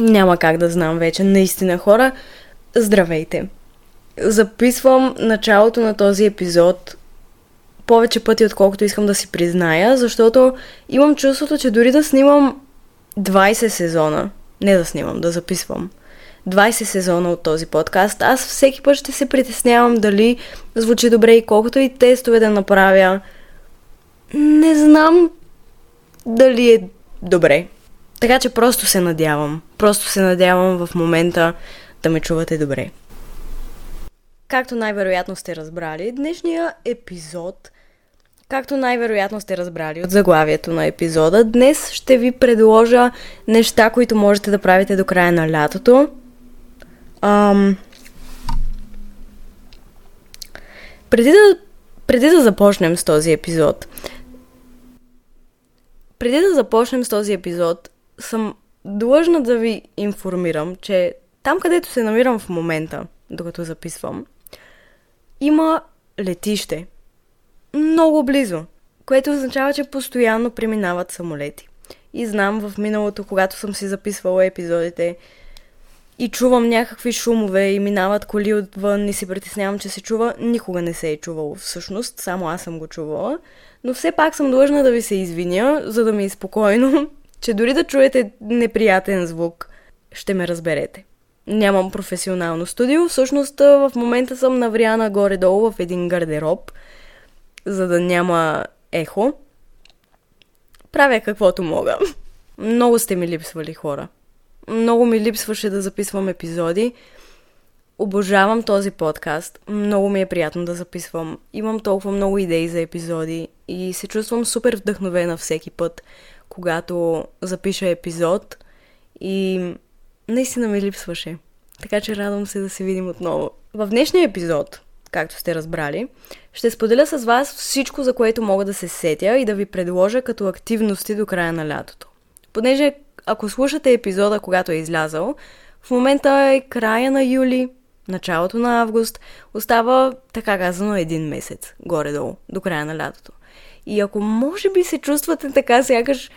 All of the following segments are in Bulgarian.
Няма как да знам вече. Наистина, хора, здравейте! Записвам началото на този епизод повече пъти, отколкото искам да си призная, защото имам чувството, че дори да снимам 20 сезона, не да снимам, да записвам, 20 сезона от този подкаст, аз всеки път ще се притеснявам дали звучи добре и колкото и тестове да направя, не знам дали е добре. Така че просто се надявам. Просто се надявам в момента да ме чувате добре. Както най-вероятно сте разбрали, днешния епизод, както най-вероятно сте разбрали от заглавието на епизода, днес ще ви предложа неща, които можете да правите до края на лятото. Ам... Преди да, преди да започнем с този епизод, преди да започнем с този епизод, съм длъжна да ви информирам, че там, където се намирам в момента, докато записвам, има летище. Много близо. Което означава, че постоянно преминават самолети. И знам в миналото, когато съм си записвала епизодите и чувам някакви шумове и минават коли отвън и си притеснявам, че се чува, никога не се е чувало всъщност, само аз съм го чувала. Но все пак съм длъжна да ви се извиня, за да ми е спокойно, че дори да чуете неприятен звук, ще ме разберете. Нямам професионално студио, всъщност в момента съм навряна горе-долу в един гардероб, за да няма ехо. Правя каквото мога. Много сте ми липсвали хора. Много ми липсваше да записвам епизоди. Обожавам този подкаст. Много ми е приятно да записвам. Имам толкова много идеи за епизоди и се чувствам супер вдъхновена всеки път, когато запиша епизод и наистина ми липсваше. Така че радвам се да се видим отново. В днешния епизод, както сте разбрали, ще споделя с вас всичко, за което мога да се сетя и да ви предложа като активности до края на лятото. Понеже ако слушате епизода, когато е излязъл, в момента е края на юли, началото на август, остава, така казано, един месец, горе-долу, до края на лятото. И ако може би се чувствате така, сякаш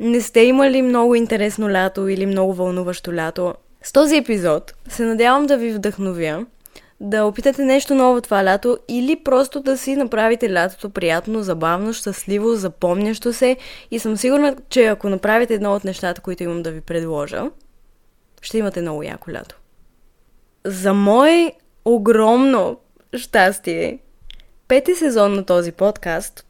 не сте имали много интересно лято или много вълнуващо лято, с този епизод се надявам да ви вдъхновя да опитате нещо ново това лято или просто да си направите лятото приятно, забавно, щастливо, запомнящо се и съм сигурна, че ако направите едно от нещата, които имам да ви предложа, ще имате много яко лято. За мое огромно щастие, пети сезон на този подкаст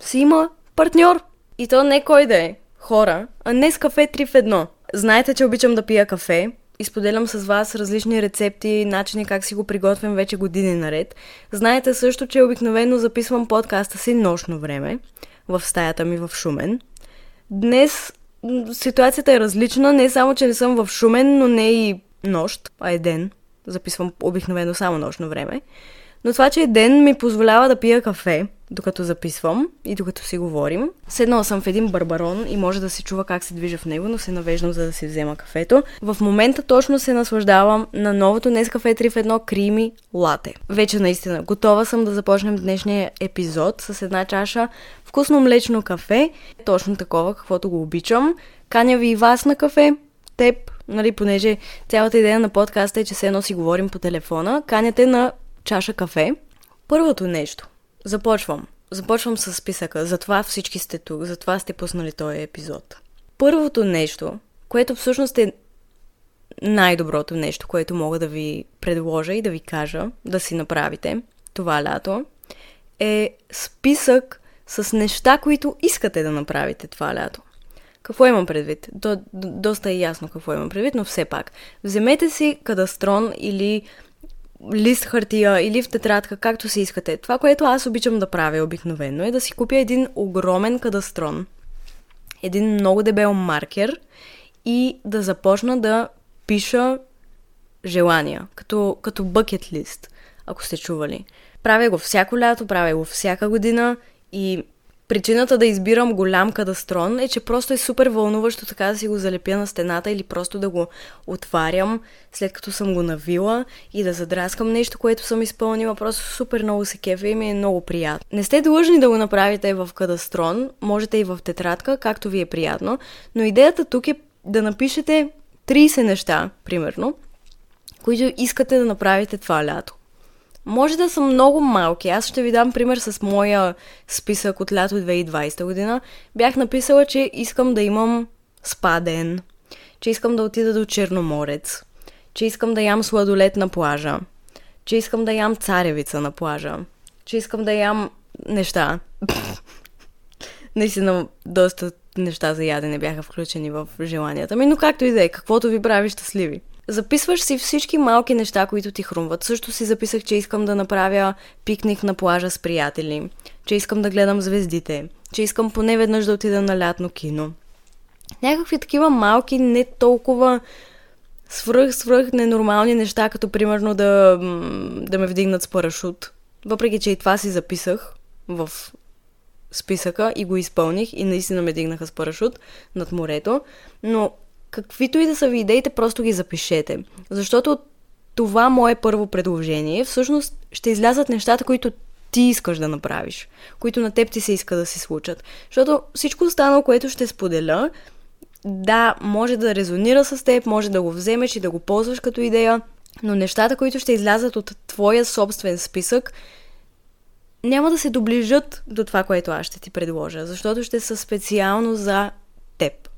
си има партньор. И то не кой да е, хора, а не с кафе 3 в 1. Знаете, че обичам да пия кафе, Изподелям с вас различни рецепти, начини как си го приготвям вече години наред. Знаете също, че обикновено записвам подкаста си нощно време в стаята ми в Шумен. Днес ситуацията е различна, не само, че не съм в Шумен, но не и нощ, а е ден. Записвам обикновено само нощно време. Но това, че е ден ми позволява да пия кафе, докато записвам и докато си говорим. Седнала съм в един барбарон и може да се чува как се движа в него, но се навеждам за да си взема кафето. В момента точно се наслаждавам на новото днес кафе 3 в едно крими лате. Вече наистина готова съм да започнем днешния епизод с една чаша вкусно млечно кафе, точно такова, каквото го обичам. Каня ви и вас на кафе, теб, нали, понеже цялата идея на подкаста е, че се едно си говорим по телефона, каняте на чаша кафе. Първото нещо. Започвам. Започвам с списъка. Затова всички сте тук. Затова сте пуснали този епизод. Първото нещо, което всъщност е най-доброто нещо, което мога да ви предложа и да ви кажа да си направите това лято, е списък с неща, които искате да направите това лято. Какво имам предвид? До, доста е ясно какво имам предвид, но все пак. Вземете си кадастрон или лист хартия или в тетрадка, както си искате. Това, което аз обичам да правя обикновено е да си купя един огромен кадастрон, един много дебел маркер и да започна да пиша желания, като, като bucket list, ако сте чували. Правя го всяко лято, правя го всяка година и Причината да избирам голям кадастрон е, че просто е супер вълнуващо така да си го залепя на стената или просто да го отварям след като съм го навила и да задраскам нещо, което съм изпълнила. Просто супер много се кефе и ми е много приятно. Не сте длъжни да го направите в кадастрон, можете и в тетрадка, както ви е приятно, но идеята тук е да напишете 30 неща, примерно, които искате да направите това лято. Може да са много малки. Аз ще ви дам пример с моя списък от лято 2020 година. Бях написала, че искам да имам спа ден, че искам да отида до Черноморец, че искам да ям сладолет на плажа, че искам да ям царевица на плажа, че искам да ям неща. Наистина, доста неща за ядене бяха включени в желанията ми, но както и да е, каквото ви прави щастливи. Записваш си всички малки неща, които ти хрумват. Също си записах, че искам да направя пикник на плажа с приятели, че искам да гледам звездите, че искам поне веднъж да отида на лятно кино. Някакви такива малки, не толкова свръх, свръх ненормални неща, като примерно да, да ме вдигнат с парашут. Въпреки, че и това си записах в списъка и го изпълних и наистина ме дигнаха с парашут над морето, но каквито и да са ви идеите, просто ги запишете. Защото това мое първо предложение всъщност ще излязат нещата, които ти искаш да направиш, които на теб ти се иска да се случат. Защото всичко останало, което ще споделя, да, може да резонира с теб, може да го вземеш и да го ползваш като идея, но нещата, които ще излязат от твоя собствен списък, няма да се доближат до това, което аз ще ти предложа, защото ще са специално за теб.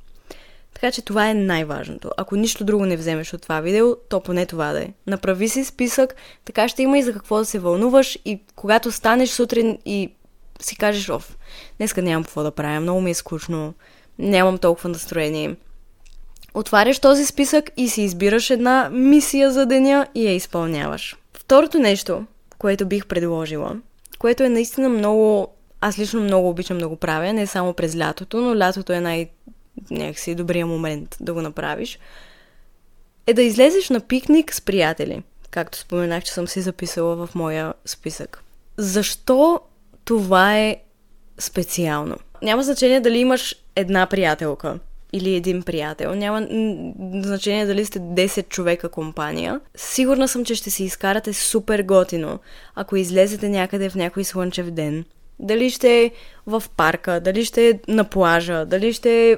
Така че това е най-важното. Ако нищо друго не вземеш от това видео, то поне това да е. Направи си списък, така ще има и за какво да се вълнуваш и когато станеш сутрин и си кажеш, оф, днеска нямам какво да правя, много ми е скучно, нямам толкова настроение. Отваряш този списък и си избираш една мисия за деня и я изпълняваш. Второто нещо, което бих предложила, което е наистина много... Аз лично много обичам да го правя, не само през лятото, но лятото е най- някакси добрия момент да го направиш, е да излезеш на пикник с приятели, както споменах, че съм си записала в моя списък. Защо това е специално? Няма значение дали имаш една приятелка или един приятел. Няма значение дали сте 10 човека компания. Сигурна съм, че ще си изкарате супер готино, ако излезете някъде в някой слънчев ден. Дали ще е в парка, дали ще е на плажа, дали ще е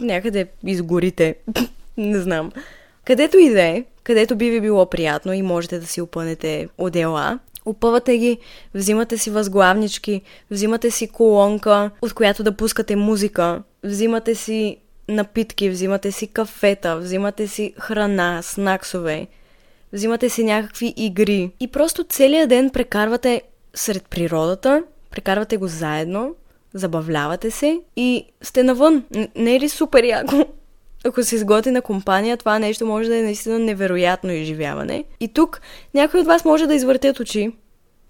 някъде из горите. Не знам. Където и да е, където би ви било приятно и можете да си опънете одела, Опъвате ги, взимате си възглавнички, взимате си колонка, от която да пускате музика, взимате си напитки, взимате си кафета, взимате си храна, снаксове, взимате си някакви игри и просто целият ден прекарвате сред природата, прекарвате го заедно, забавлявате се и сте навън. Не е ли супер яко? Ако се изготи на компания, това нещо може да е наистина невероятно изживяване. И тук някой от вас може да извъртят очи,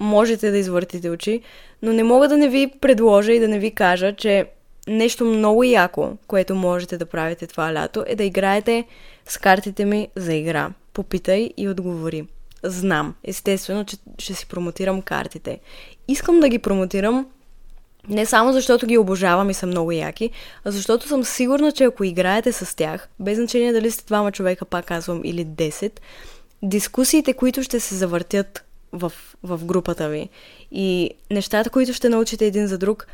можете да извъртите очи, но не мога да не ви предложа и да не ви кажа, че нещо много яко, което можете да правите това лято, е да играете с картите ми за игра. Попитай и отговори. Знам, естествено, че ще си промотирам картите. Искам да ги промотирам не само защото ги обожавам и са много яки, а защото съм сигурна, че ако играете с тях, без значение дали сте двама човека, пак казвам, или 10, дискусиите, които ще се завъртят в, в групата ви и нещата, които ще научите един за друг,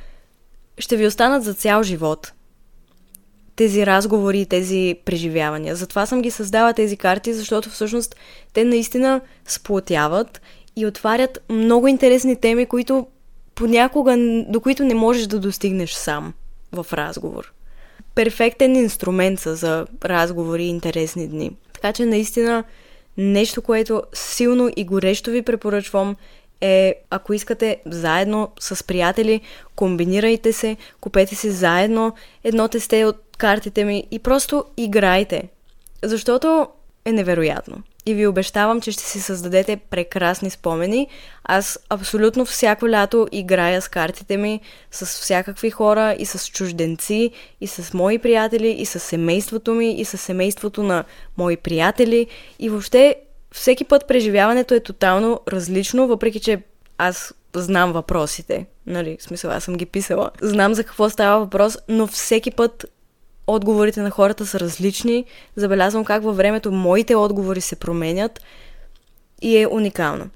ще ви останат за цял живот. Тези разговори и тези преживявания. Затова съм ги създала тези карти, защото всъщност те наистина сплотяват и отварят много интересни теми, които понякога, до които не можеш да достигнеш сам в разговор. Перфектен инструмент са за разговори и интересни дни. Така че наистина нещо, което силно и горещо ви препоръчвам е, ако искате заедно с приятели, комбинирайте се, купете си заедно едно тесте от картите ми и просто играйте. Защото е невероятно и ви обещавам, че ще си създадете прекрасни спомени. Аз абсолютно всяко лято играя с картите ми с всякакви хора и с чужденци, и с мои приятели, и с семейството ми, и с семейството на мои приятели. И въобще всеки път преживяването е тотално различно, въпреки че аз знам въпросите. Нали, в смисъл, аз съм ги писала. Знам за какво става въпрос, но всеки път отговорите на хората са различни. Забелязвам как във времето моите отговори се променят и е уникално.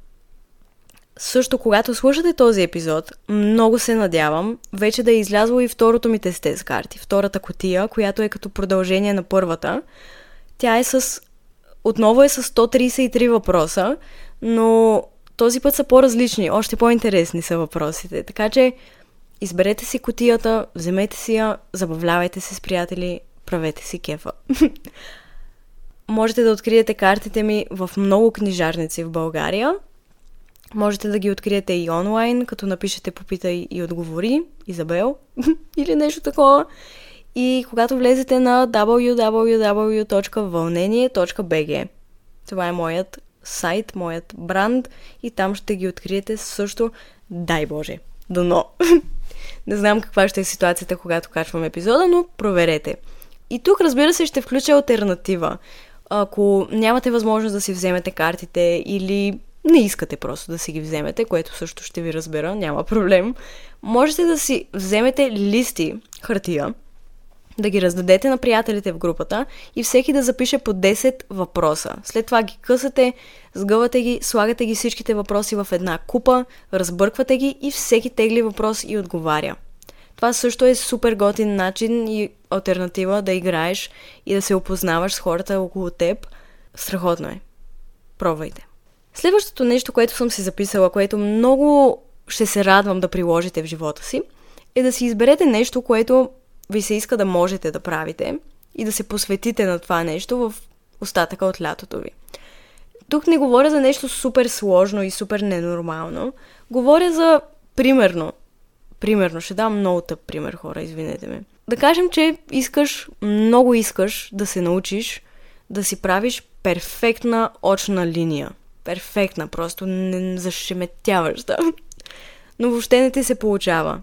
Също, когато слушате този епизод, много се надявам вече да е излязло и второто ми тесте с карти, втората котия, която е като продължение на първата, Тя е с... Отново е с 133 въпроса, но този път са по-различни, още по-интересни са въпросите. Така че изберете си котията, вземете си я, забавлявайте се с приятели, правете си кефа. Можете да откриете картите ми в много книжарници в България. Можете да ги откриете и онлайн, като напишете попитай и отговори, Изабел, или нещо такова. И когато влезете на www.вълнение.bg Това е моят сайт, моят бранд и там ще ги откриете също, дай Боже, дано. Не знам каква ще е ситуацията, когато качвам епизода, но проверете. И тук, разбира се, ще включа альтернатива. Ако нямате възможност да си вземете картите или не искате просто да си ги вземете, което също ще ви разбера, няма проблем, можете да си вземете листи хартия, да ги раздадете на приятелите в групата и всеки да запише по 10 въпроса. След това ги късате, сгъвате ги, слагате ги всичките въпроси в една купа, разбърквате ги и всеки тегли въпрос и отговаря. Това също е супер готин начин и альтернатива да играеш и да се опознаваш с хората около теб. Страхотно е. Пробвайте. Следващото нещо, което съм си записала, което много ще се радвам да приложите в живота си, е да си изберете нещо, което ви се иска да можете да правите и да се посветите на това нещо в остатъка от лятото ви. Тук не говоря за нещо супер сложно и супер ненормално. Говоря за, примерно, примерно, ще дам много тъп пример, хора, извинете ме. Да кажем, че искаш, много искаш да се научиш да си правиш перфектна очна линия. Перфектна, просто не зашеметяваща. Но въобще не ти се получава.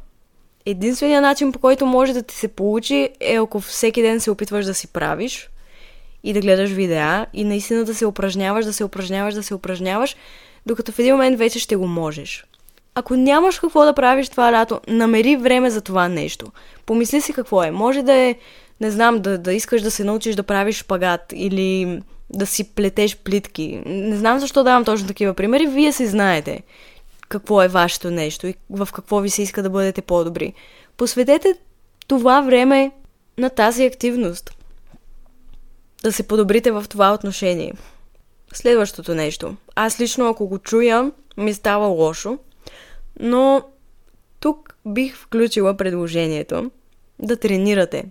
Единственият начин, по който може да ти се получи, е ако всеки ден се опитваш да си правиш и да гледаш видеа и наистина да се упражняваш, да се упражняваш, да се упражняваш, докато в един момент вече ще го можеш. Ако нямаш какво да правиш това лято, намери време за това нещо. Помисли си какво е. Може да е, не знам, да, да искаш да се научиш да правиш шпагат или да си плетеш плитки. Не знам защо давам точно такива примери. Вие си знаете какво е вашето нещо и в какво ви се иска да бъдете по-добри. Посветете това време на тази активност. Да се подобрите в това отношение. Следващото нещо. Аз лично, ако го чуя, ми става лошо, но тук бих включила предложението да тренирате.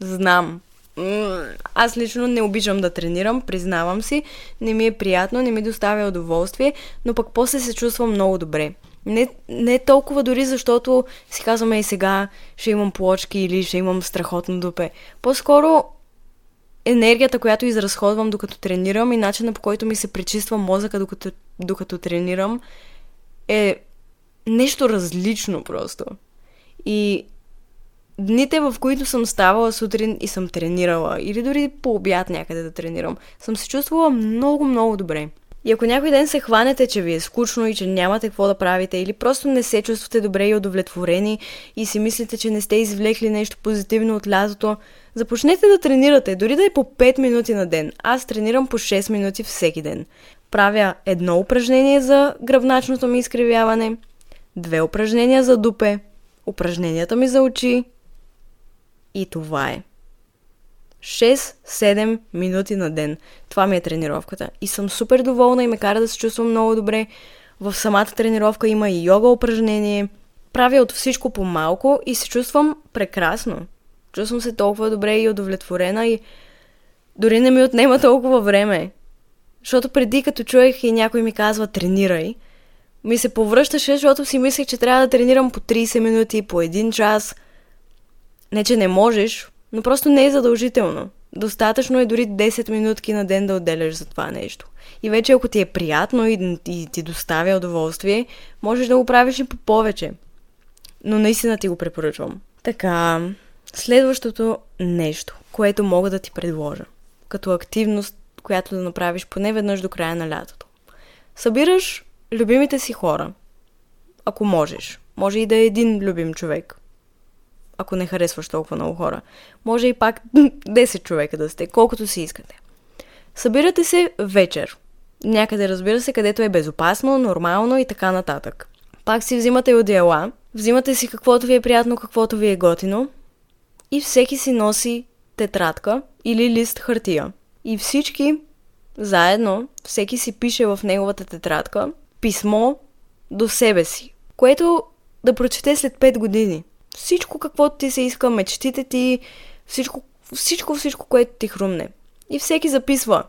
Знам, аз лично не обичам да тренирам, признавам си. Не ми е приятно, не ми доставя удоволствие, но пък после се чувствам много добре. Не, не толкова дори защото си казваме и сега ще имам плочки или ще имам страхотно дупе. По-скоро енергията, която изразходвам докато тренирам и начина по който ми се пречиства мозъка докато, докато тренирам е нещо различно просто. И дните, в които съм ставала сутрин и съм тренирала, или дори по обяд някъде да тренирам, съм се чувствала много, много добре. И ако някой ден се хванете, че ви е скучно и че нямате какво да правите, или просто не се чувствате добре и удовлетворени и си мислите, че не сте извлекли нещо позитивно от лятото, започнете да тренирате, дори да е по 5 минути на ден. Аз тренирам по 6 минути всеки ден. Правя едно упражнение за гръбначното ми изкривяване, две упражнения за дупе, упражненията ми за очи, и това е. 6-7 минути на ден. Това ми е тренировката. И съм супер доволна и ме кара да се чувствам много добре. В самата тренировка има и йога упражнение. Правя от всичко по малко и се чувствам прекрасно. Чувствам се толкова добре и удовлетворена и дори не ми отнема толкова време. Защото преди като чуех и някой ми казва тренирай, ми се повръщаше, защото си мислех, че трябва да тренирам по 30 минути, по 1 час – не, че не можеш, но просто не е задължително. Достатъчно е дори 10 минутки на ден да отделяш за това нещо. И вече ако ти е приятно и, и ти доставя удоволствие, можеш да го правиш и по повече. Но наистина ти го препоръчвам. Така, следващото нещо, което мога да ти предложа, като активност, която да направиш поне веднъж до края на лятото. Събираш любимите си хора, ако можеш. Може и да е един любим човек ако не харесваш толкова много хора. Може и пак 10 човека да сте, колкото си искате. Събирате се вечер. Някъде, разбира се, където е безопасно, нормално и така нататък. Пак си взимате одеяла, взимате си каквото ви е приятно, каквото ви е готино и всеки си носи тетрадка или лист хартия. и всички заедно, всеки си пише в неговата тетрадка писмо до себе си, което да прочете след 5 години. Всичко каквото ти се иска, мечтите ти, всичко, всичко, всичко, което ти хрумне. И всеки записва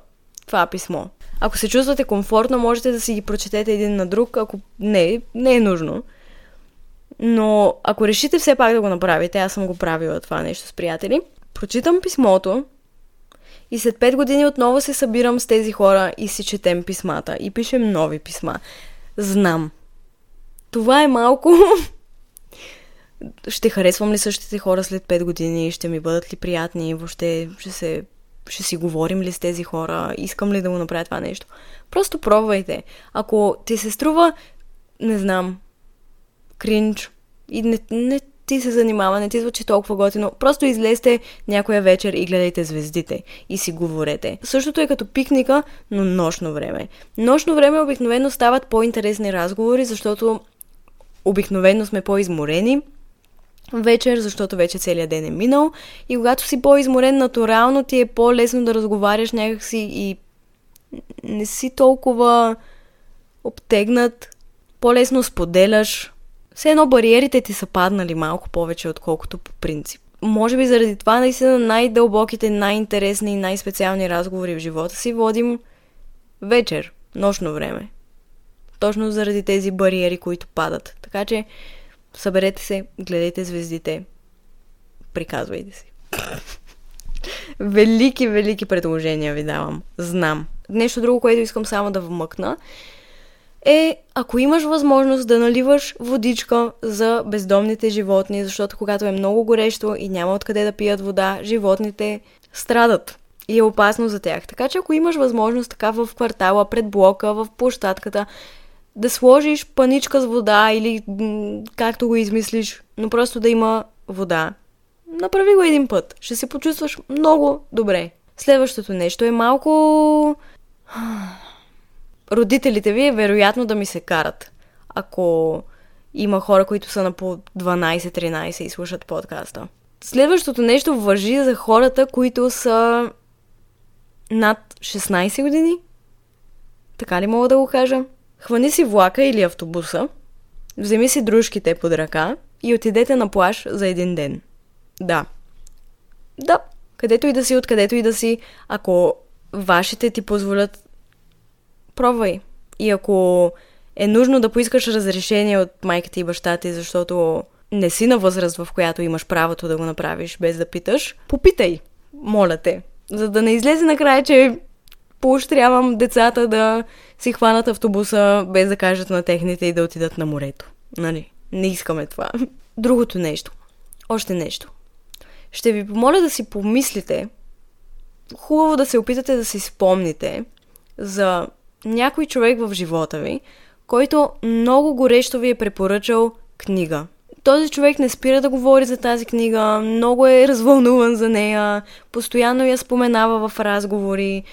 това писмо. Ако се чувствате комфортно, можете да си ги прочетете един на друг, ако не, не е нужно. Но ако решите все пак да го направите, аз съм го правила това нещо с приятели, прочитам писмото и след 5 години отново се събирам с тези хора и си четем писмата и пишем нови писма. Знам. Това е малко... ще харесвам ли същите хора след 5 години? Ще ми бъдат ли приятни? Въобще ще се ще си говорим ли с тези хора, искам ли да го направя това нещо. Просто пробвайте. Ако ти се струва, не знам, кринч и не, не ти се занимава, не ти звучи толкова готино, просто излезте някоя вечер и гледайте звездите и си говорете. Същото е като пикника, но нощно време. Нощно време обикновено стават по-интересни разговори, защото обикновено сме по-изморени, вечер, защото вече целият ден е минал. И когато си по-изморен, натурално ти е по-лесно да разговаряш някакси и не си толкова обтегнат, по-лесно споделяш. Все едно бариерите ти са паднали малко повече, отколкото по принцип. Може би заради това наистина най-дълбоките, най-интересни и най-специални разговори в живота си водим вечер, нощно време. Точно заради тези бариери, които падат. Така че Съберете се, гледайте звездите, приказвайте си. велики, велики предложения ви давам. Знам. Нещо друго, което искам само да вмъкна е, ако имаш възможност да наливаш водичка за бездомните животни, защото когато е много горещо и няма откъде да пият вода, животните страдат и е опасно за тях. Така че ако имаш възможност така в квартала, пред блока, в площадката, да сложиш паничка с вода или както го измислиш, но просто да има вода. Направи го един път. Ще се почувстваш много добре. Следващото нещо е малко... Родителите ви е вероятно да ми се карат. Ако има хора, които са на по 12-13 и слушат подкаста. Следващото нещо въжи за хората, които са над 16 години. Така ли мога да го кажа? Хвани си влака или автобуса, вземи си дружките под ръка и отидете на плаж за един ден. Да. Да, където и да си, откъдето и да си, ако вашите ти позволят, пробвай. И ако е нужно да поискаш разрешение от майката и баща ти, защото не си на възраст, в която имаш правото да го направиш без да питаш, попитай, моля те. За да не излезе накрая, че поощрявам децата да си хванат автобуса без да кажат на техните и да отидат на морето. Нали? Не искаме това. Другото нещо. Още нещо. Ще ви помоля да си помислите, хубаво да се опитате да си спомните за някой човек в живота ви, който много горещо ви е препоръчал книга. Този човек не спира да говори за тази книга, много е развълнуван за нея, постоянно я споменава в разговори,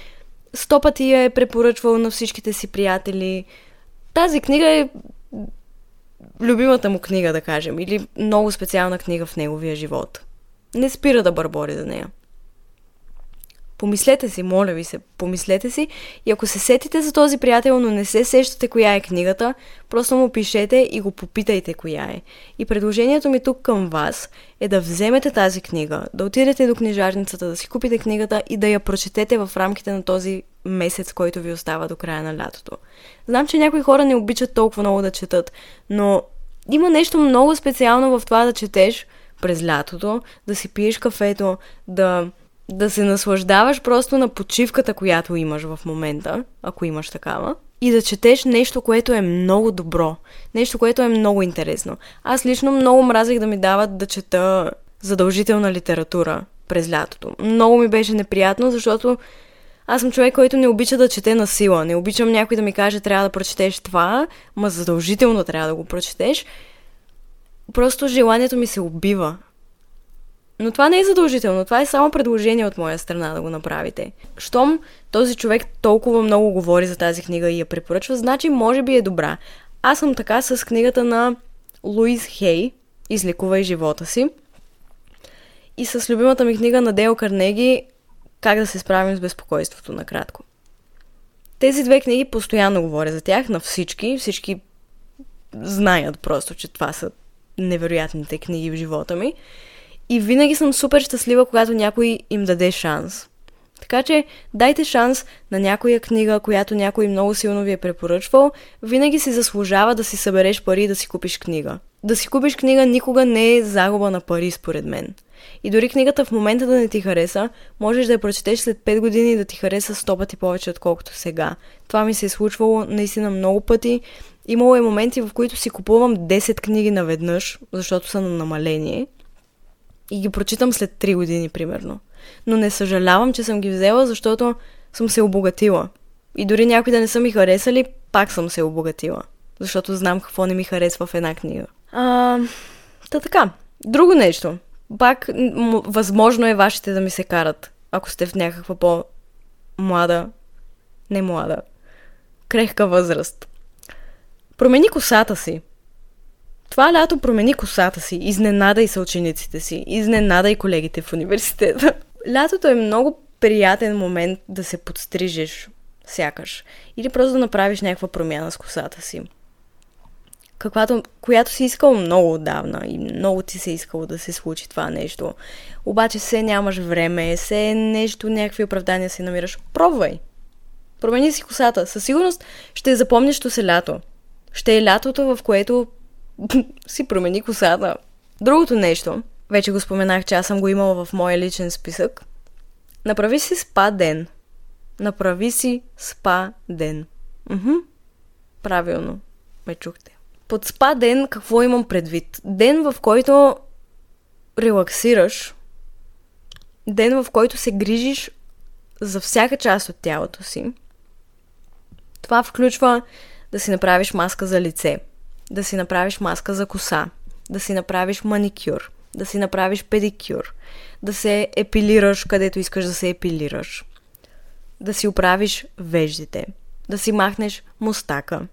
сто пъти я е препоръчвал на всичките си приятели. Тази книга е любимата му книга, да кажем, или много специална книга в неговия живот. Не спира да бърбори за нея. Помислете си, моля ви се, помислете си и ако се сетите за този приятел, но не се сещате коя е книгата, просто му пишете и го попитайте коя е. И предложението ми тук към вас е да вземете тази книга, да отидете до книжарницата, да си купите книгата и да я прочетете в рамките на този месец, който ви остава до края на лятото. Знам, че някои хора не обичат толкова много да четат, но има нещо много специално в това да четеш през лятото, да си пиеш кафето, да да се наслаждаваш просто на почивката, която имаш в момента, ако имаш такава, и да четеш нещо, което е много добро, нещо, което е много интересно. Аз лично много мразих да ми дават да чета задължителна литература през лятото. Много ми беше неприятно, защото аз съм човек, който не обича да чете на сила. Не обичам някой да ми каже, трябва да прочетеш това, ма задължително трябва да го прочетеш. Просто желанието ми се убива. Но това не е задължително, това е само предложение от моя страна да го направите. Щом този човек толкова много говори за тази книга и я препоръчва, значи може би е добра. Аз съм така с книгата на Луис Хей, Излекувай живота си. И с любимата ми книга на Дейл Карнеги, Как да се справим с безпокойството, накратко. Тези две книги постоянно говоря за тях на всички. Всички знаят просто, че това са невероятните книги в живота ми. И винаги съм супер щастлива, когато някой им даде шанс. Така че дайте шанс на някоя книга, която някой много силно ви е препоръчвал. Винаги си заслужава да си събереш пари и да си купиш книга. Да си купиш книга никога не е загуба на пари, според мен. И дори книгата в момента да не ти хареса, можеш да я прочетеш след 5 години и да ти хареса 100 пъти повече, отколкото сега. Това ми се е случвало наистина много пъти. Имало е моменти, в които си купувам 10 книги наведнъж, защото са на намаление. И ги прочитам след 3 години, примерно. Но не съжалявам, че съм ги взела, защото съм се обогатила. И дори някои да не са ми харесали, пак съм се обогатила. Защото знам какво не ми харесва в една книга. А, та така. Друго нещо пак м- възможно е вашите да ми се карат, ако сте в някаква по-млада, не млада, крехка възраст. Промени косата си. Това лято промени косата си, изненада и съучениците си, изненада и колегите в университета. Лятото е много приятен момент да се подстрижеш, сякаш. Или просто да направиш някаква промяна с косата си каквато, която си искал много отдавна и много ти се искало да се случи това нещо. Обаче се нямаш време, се нещо, някакви оправдания си намираш. Пробвай! Промени си косата. Със сигурност ще запомниш то се лято. Ще е лятото, в което си промени косата. Другото нещо, вече го споменах, че аз съм го имала в моя личен списък. Направи си спа ден. Направи си спа ден. Мхм. Правилно. Ме чухте. Под спа ден какво имам предвид? Ден, в който релаксираш, ден, в който се грижиш за всяка част от тялото си. Това включва да си направиш маска за лице, да си направиш маска за коса, да си направиш маникюр, да си направиш педикюр, да се епилираш където искаш да се епилираш, да си оправиш веждите, да си махнеш мустака,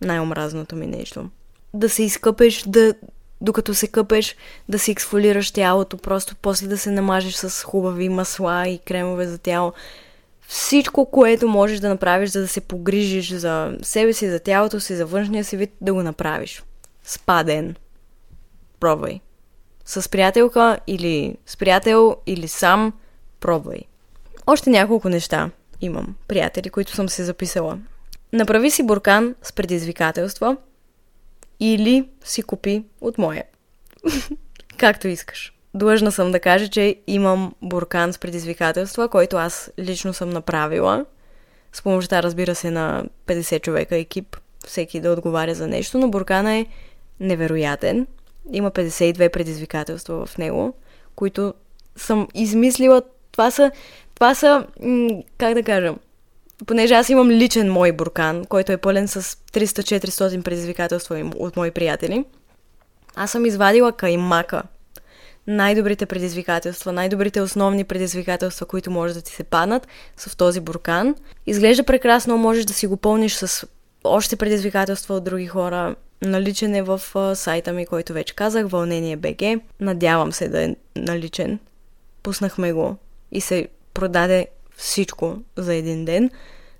най-омразното ми нещо. Да се изкъпеш, да, докато се къпеш, да си ексфолираш тялото, просто после да се намажеш с хубави масла и кремове за тяло. Всичко, което можеш да направиш, за да се погрижиш за себе си, за тялото си, за външния си вид, да го направиш. Спаден. Пробвай. С приятелка или с приятел или сам, пробвай. Още няколко неща имам. Приятели, които съм се записала. Направи си буркан с предизвикателства или си купи от моя. Както искаш. Длъжна съм да кажа, че имам буркан с предизвикателства, който аз лично съм направила. С помощта, разбира се, на 50 човека екип, всеки да отговаря за нещо, но буркана е невероятен. Има 52 предизвикателства в него, които съм измислила. Това са, това са, как да кажа, понеже аз имам личен мой буркан, който е пълен с 300-400 предизвикателства от мои приятели, аз съм извадила каймака. Най-добрите предизвикателства, най-добрите основни предизвикателства, които може да ти се паднат, са в този буркан. Изглежда прекрасно, можеш да си го пълниш с още предизвикателства от други хора. Наличен е в сайта ми, който вече казах, Вълнение БГ. Надявам се да е наличен. Пуснахме го и се продаде всичко за един ден.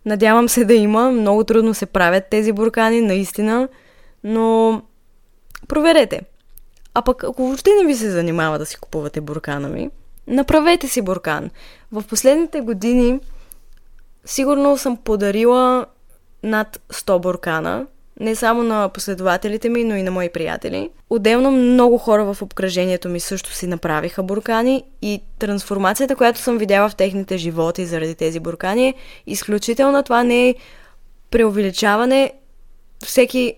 Надявам се да има. Много трудно се правят тези буркани, наистина. Но проверете. А пък ако въобще не ви се занимава да си купувате буркана ми, направете си буркан. В последните години сигурно съм подарила над 100 буркана не само на последователите ми, но и на мои приятели. Отделно много хора в обкръжението ми също си направиха буркани и трансформацията, която съм видяла в техните животи заради тези буркани е изключителна. Това не е преувеличаване. Всеки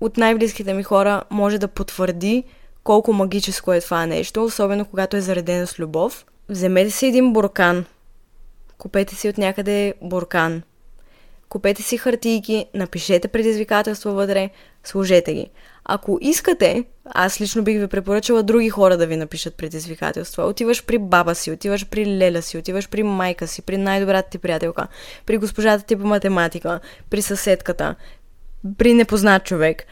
от най-близките ми хора може да потвърди колко магическо е това нещо, особено когато е заредено с любов. Вземете си един буркан. Купете си от някъде буркан купете си хартийки, напишете предизвикателства вътре, сложете ги. Ако искате, аз лично бих ви препоръчала други хора да ви напишат предизвикателства. Отиваш при баба си, отиваш при леля си, отиваш при майка си, при най-добрата ти приятелка, при госпожата ти по математика, при съседката, при непознат човек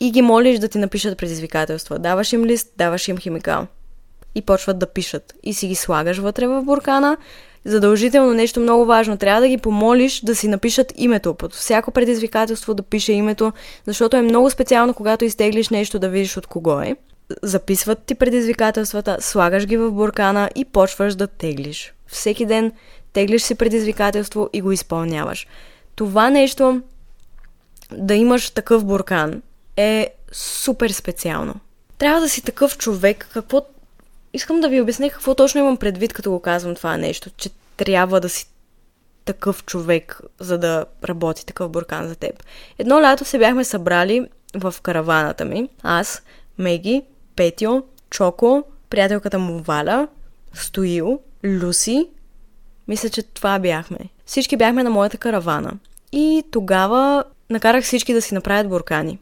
и ги молиш да ти напишат предизвикателства. Даваш им лист, даваш им химикал. и почват да пишат. И си ги слагаш вътре в буркана. Задължително нещо много важно. Трябва да ги помолиш да си напишат името. Под всяко предизвикателство да пише името, защото е много специално, когато изтеглиш нещо да видиш от кого е. Записват ти предизвикателствата, слагаш ги в буркана и почваш да теглиш. Всеки ден теглиш си предизвикателство и го изпълняваш. Това нещо, да имаш такъв буркан, е супер специално. Трябва да си такъв човек, какво... Искам да ви обясня какво точно имам предвид, като го казвам това нещо, че трябва да си такъв човек, за да работи такъв буркан за теб. Едно лято се бяхме събрали в караваната ми. Аз, Меги, Петио, Чоко, приятелката му Валя, Стоил, Люси. Мисля, че това бяхме. Всички бяхме на моята каравана. И тогава накарах всички да си направят буркани.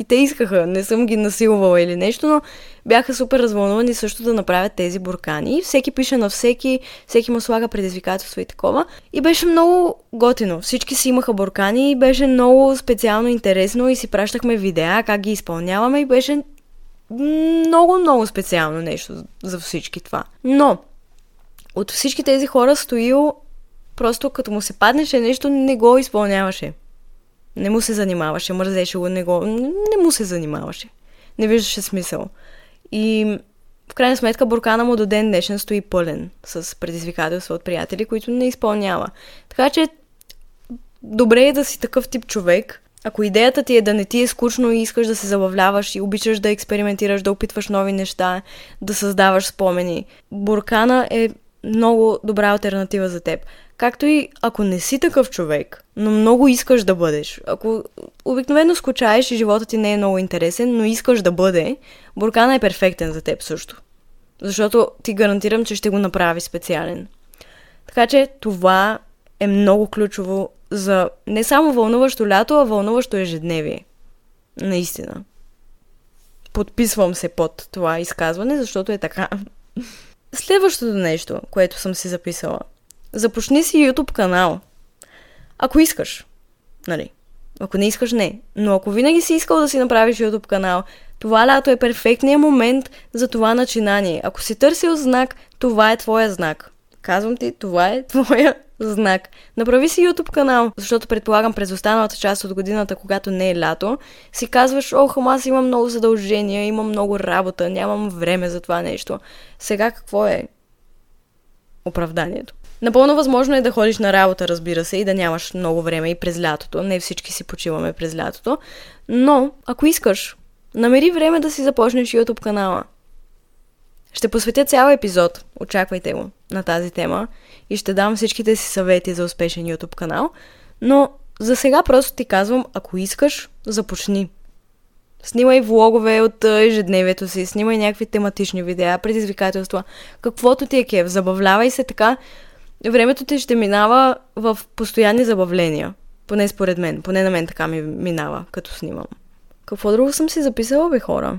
И те искаха, не съм ги насилвала или нещо, но бяха супер развълнувани също да направят тези буркани. Всеки пише на всеки, всеки му слага предизвикателство и такова. И беше много готино. Всички си имаха буркани и беше много специално интересно и си пращахме видеа как ги изпълняваме и беше много, много специално нещо за всички това. Но, от всички тези хора стоил просто като му се паднеше нещо, не го изпълняваше. Не му се занимаваше, мързеше го, не, го, не му се занимаваше. Не виждаше смисъл. И в крайна сметка буркана му до ден днешен стои пълен с предизвикателства от приятели, които не изпълнява. Така че добре е да си такъв тип човек. Ако идеята ти е да не ти е скучно и искаш да се забавляваш и обичаш да експериментираш, да опитваш нови неща, да създаваш спомени, буркана е много добра альтернатива за теб. Както и ако не си такъв човек, но много искаш да бъдеш. Ако обикновено скучаеш и живота ти не е много интересен, но искаш да бъде, буркана е перфектен за теб също. Защото ти гарантирам, че ще го направи специален. Така че това е много ключово за не само вълнуващо лято, а вълнуващо ежедневие. Наистина. Подписвам се под това изказване, защото е така. Следващото нещо, което съм си записала – Започни си YouTube канал. Ако искаш. Нали? Ако не искаш, не. Но ако винаги си искал да си направиш YouTube канал, това лято е перфектният момент за това начинание. Ако си търсил знак, това е твоя знак. Казвам ти, това е твоя знак. Направи си YouTube канал, защото предполагам през останалата част от годината, когато не е лято, си казваш, ох, аз имам много задължения, имам много работа, нямам време за това нещо. Сега какво е оправданието? Напълно възможно е да ходиш на работа, разбира се, и да нямаш много време и през лятото. Не всички си почиваме през лятото. Но, ако искаш, намери време да си започнеш YouTube канала. Ще посветя цял епизод, очаквайте го, на тази тема и ще дам всичките си съвети за успешен YouTube канал, но за сега просто ти казвам, ако искаш, започни. Снимай влогове от ежедневието си, снимай някакви тематични видеа, предизвикателства, каквото ти е кев, забавлявай се така, времето ти ще минава в постоянни забавления. Поне според мен. Поне на мен така ми минава, като снимам. Какво друго съм си записала, бе, хора?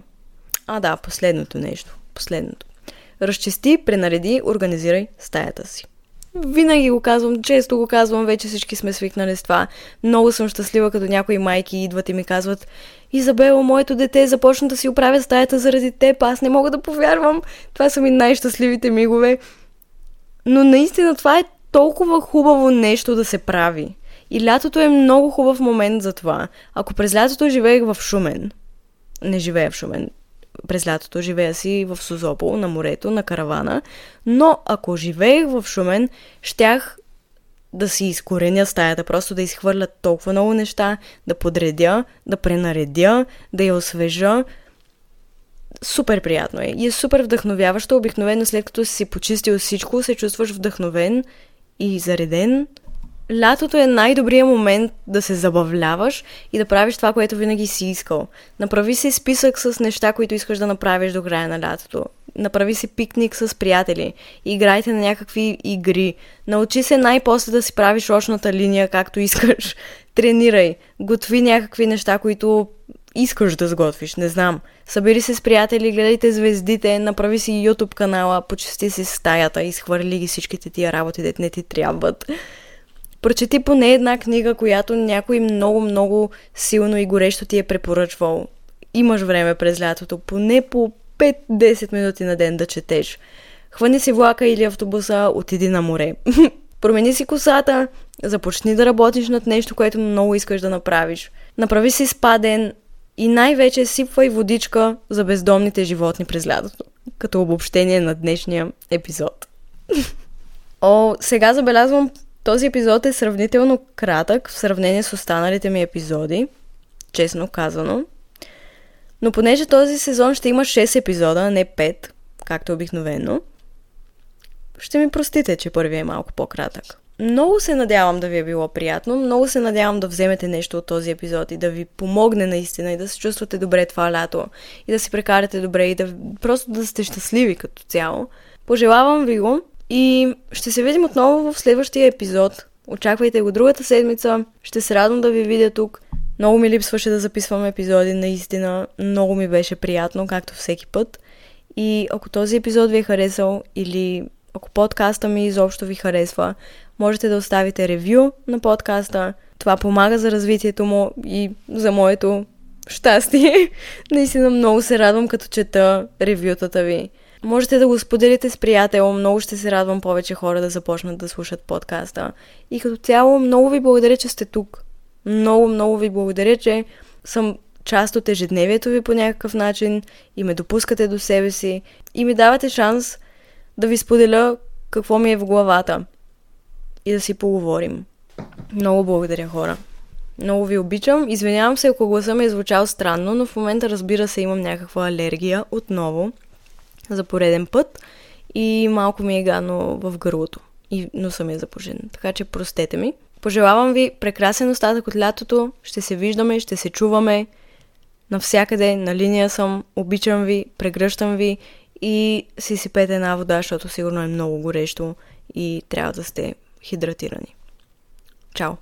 А, да, последното нещо. Последното. Разчисти, пренареди, организирай стаята си. Винаги го казвам, често го казвам, вече всички сме свикнали с това. Много съм щастлива, като някои майки идват и ми казват Изабела, моето дете започна да си оправя стаята заради теб, аз не мога да повярвам. Това са ми най-щастливите мигове. Но наистина това е толкова хубаво нещо да се прави. И лятото е много хубав момент за това. Ако през лятото живеех в Шумен, не живея в Шумен, през лятото живея си в Сузопол, на морето, на каравана, но ако живеех в Шумен, щях да си изкореня стаята, просто да изхвърля толкова много неща, да подредя, да пренаредя, да я освежа, супер приятно е. И е супер вдъхновяващо. Обикновено след като си почистил всичко, се чувстваш вдъхновен и зареден. Лятото е най-добрият момент да се забавляваш и да правиш това, което винаги си искал. Направи си списък с неща, които искаш да направиш до края на лятото. Направи си пикник с приятели. Играйте на някакви игри. Научи се най-после да си правиш очната линия, както искаш. Тренирай. Готви някакви неща, които искаш да сготвиш, не знам. Събери се с приятели, гледайте звездите, направи си YouTube канала, почисти си стаята, изхвърли ги всичките тия работи, дете не ти трябват. Прочети поне една книга, която някой много, много силно и горещо ти е препоръчвал. Имаш време през лятото, поне по 5-10 минути на ден да четеш. Хвани си влака или автобуса, отиди на море. Промени си косата, започни да работиш над нещо, което много искаш да направиш. Направи си спаден и най-вече сипвай водичка за бездомните животни през лятото. Като обобщение на днешния епизод. О, сега забелязвам, този епизод е сравнително кратък в сравнение с останалите ми епизоди, честно казано. Но понеже този сезон ще има 6 епизода, а не 5, както обикновено, ще ми простите, че първият е малко по-кратък. Много се надявам да ви е било приятно, много се надявам да вземете нещо от този епизод и да ви помогне наистина и да се чувствате добре това лято и да си прекарате добре и да просто да сте щастливи като цяло. Пожелавам ви го и ще се видим отново в следващия епизод. Очаквайте го другата седмица. Ще се радвам да ви видя тук. Много ми липсваше да записвам епизоди, наистина. Много ми беше приятно, както всеки път. И ако този епизод ви е харесал или ако подкаста ми изобщо ви харесва, можете да оставите ревю на подкаста. Това помага за развитието му и за моето щастие. Наистина много се радвам като чета ревютата ви. Можете да го споделите с приятел, много ще се радвам повече хора да започнат да слушат подкаста. И като цяло много ви благодаря, че сте тук. Много, много ви благодаря, че съм част от ежедневието ви по някакъв начин и ме допускате до себе си и ми давате шанс да ви споделя какво ми е в главата и да си поговорим. Много благодаря, хора. Много ви обичам. Извинявам се, ако гласа ми е звучал странно, но в момента разбира се имам някаква алергия отново за пореден път и малко ми е гадно в гърлото и носа ми е запожен. Така че простете ми. Пожелавам ви прекрасен остатък от лятото. Ще се виждаме, ще се чуваме. Навсякъде на линия съм. Обичам ви, прегръщам ви и си сипете една вода, защото сигурно е много горещо и трябва да сте хидратирани. Чао!